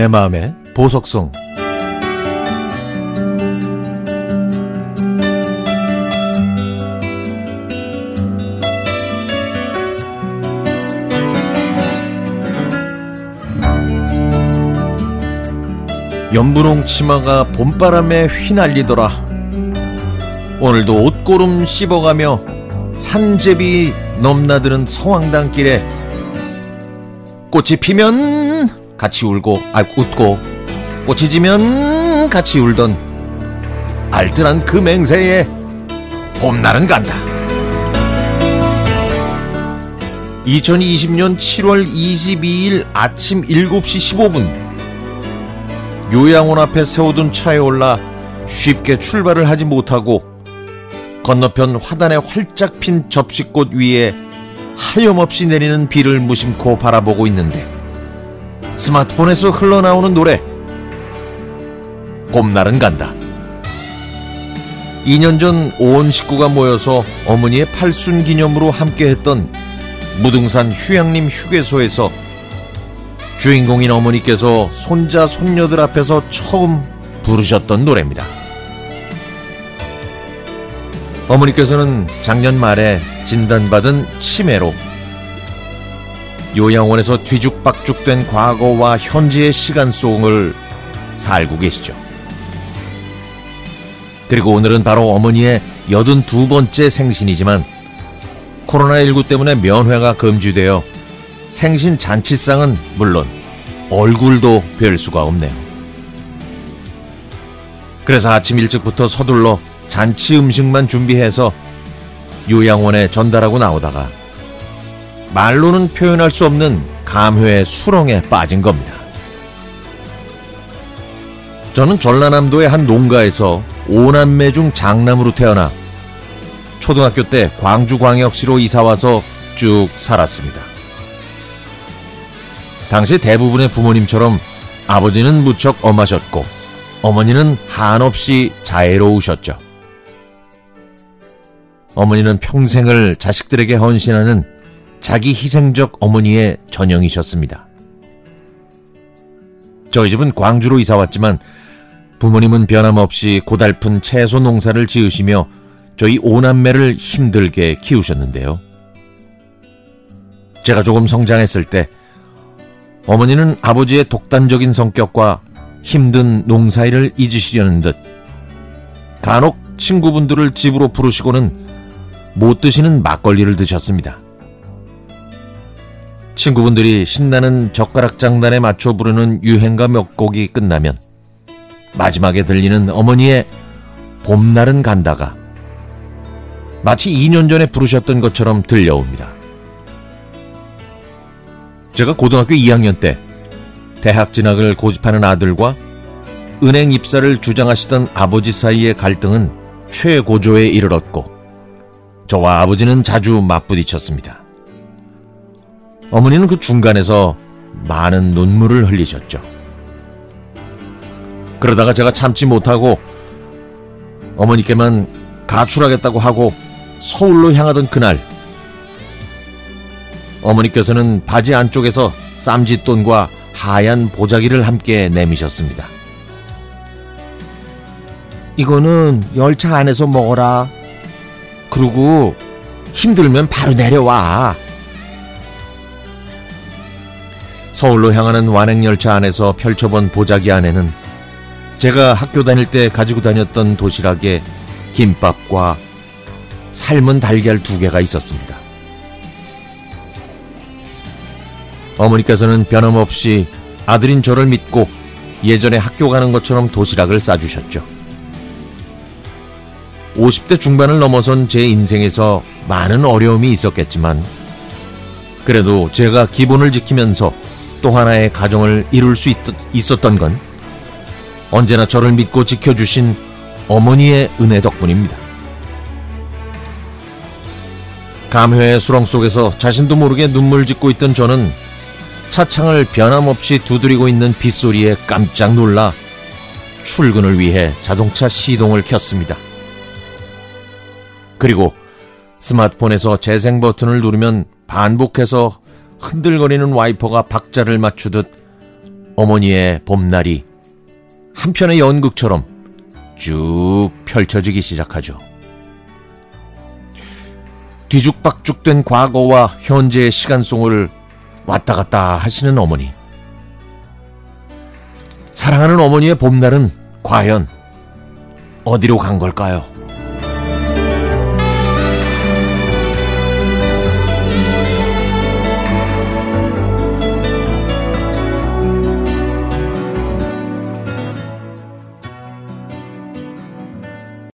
내 마음의 보석성 연분홍 치마가 봄바람에 휘날리더라. 오늘도 옷고름 씹어가며 산제비 넘나드는 성황당길에 꽃이 피면 같이 울고 아 웃고 꽃이 지면 같이 울던 알뜰한 그 맹세에 봄날은 간다. 2020년 7월 22일 아침 7시 15분 요양원 앞에 세워둔 차에 올라 쉽게 출발을 하지 못하고 건너편 화단에 활짝 핀 접시꽃 위에 하염없이 내리는 비를 무심코 바라보고 있는데 스마트폰에서 흘러나오는 노래 봄날은 간다 2년 전 온 식구가 모여서 어머니의 팔순 기념으로 함께했던 무등산 휴양림 휴게소에서 주인공인 어머니께서 손자 손녀들 앞에서 처음 부르셨던 노래입니다. 어머니께서는 작년 말에 진단받은 치매로 요양원에서 뒤죽박죽된 과거와 현재의 시간 속을 살고 계시죠. 그리고 오늘은 바로 어머니의 82번째 생신이지만 코로나19 때문에 면회가 금지되어 생신 잔치상은 물론 얼굴도 뵐 수가 없네요. 그래서 아침 일찍부터 서둘러 잔치 음식만 준비해서 요양원에 전달하고 나오다가 말로는 표현할 수 없는 감회의 수렁에 빠진 겁니다. 저는 전라남도의 한 농가에서 오남매 중 장남으로 태어나 초등학교 때 광주광역시로 이사와서 쭉 살았습니다. 당시 대부분의 부모님처럼 아버지는 무척 엄하셨고 어머니는 한없이 자애로우셨죠. 어머니는 평생을 자식들에게 헌신하는 자기 희생적 어머니의 전형이셨습니다. 저희 집은 광주로 이사 왔지만 부모님은 변함없이 고달픈 채소 농사를 지으시며 저희 오남매를 힘들게 키우셨는데요. 제가 조금 성장했을 때 어머니는 아버지의 독단적인 성격과 힘든 농사일을 잊으시려는 듯 간혹 친구분들을 집으로 부르시고는 못 드시는 막걸리를 드셨습니다. 친구분들이 신나는 젓가락 장단에 맞춰 부르는 유행가 몇 곡이 끝나면 마지막에 들리는 어머니의 봄날은 간다가 마치 2년 전에 부르셨던 것처럼 들려옵니다. 제가 고등학교 2학년 때 대학 진학을 고집하는 아들과 은행 입사를 주장하시던 아버지 사이의 갈등은 최고조에 이르렀고 저와 아버지는 자주 맞부딪혔습니다. 어머니는 그 중간에서 많은 눈물을 흘리셨죠. 그러다가 제가 참지 못하고 어머니께만 가출하겠다고 하고 서울로 향하던 그날 어머니께서는 바지 안쪽에서 쌈짓돈과 하얀 보자기를 함께 내미셨습니다. 이거는 열차 안에서 먹어라. 그리고 힘들면 바로 내려와. 서울로 향하는 완행열차 안에서 펼쳐본 보자기 안에는 제가 학교 다닐 때 가지고 다녔던 도시락에 김밥과 삶은 달걀 두 개가 있었습니다. 어머니께서는 변함없이 아들인 저를 믿고 예전에 학교 가는 것처럼 도시락을 싸주셨죠. 50대 중반을 넘어선 제 인생에서 많은 어려움이 있었겠지만, 그래도 제가 기본을 지키면서 또 하나의 가정을 이룰 수 있, 있었던 건 언제나 저를 믿고 지켜주신 어머니의 은혜 덕분입니다. 감회의 수렁 속에서 자신도 모르게 눈물 짓고 있던 저는 차창을 변함없이 두드리고 있는 빗소리에 깜짝 놀라 출근을 위해 자동차 시동을 켰습니다. 그리고 스마트폰에서 재생 버튼을 누르면 반복해서 흔들거리는 와이퍼가 박자를 맞추듯 어머니의 봄날이 한 편의 연극처럼 쭉 펼쳐지기 시작하죠. 뒤죽박죽된 과거와 현재의 시간송을 왔다 갔다 하시는 어머니. 사랑하는 어머니의 봄날은 과연 어디로 간 걸까요?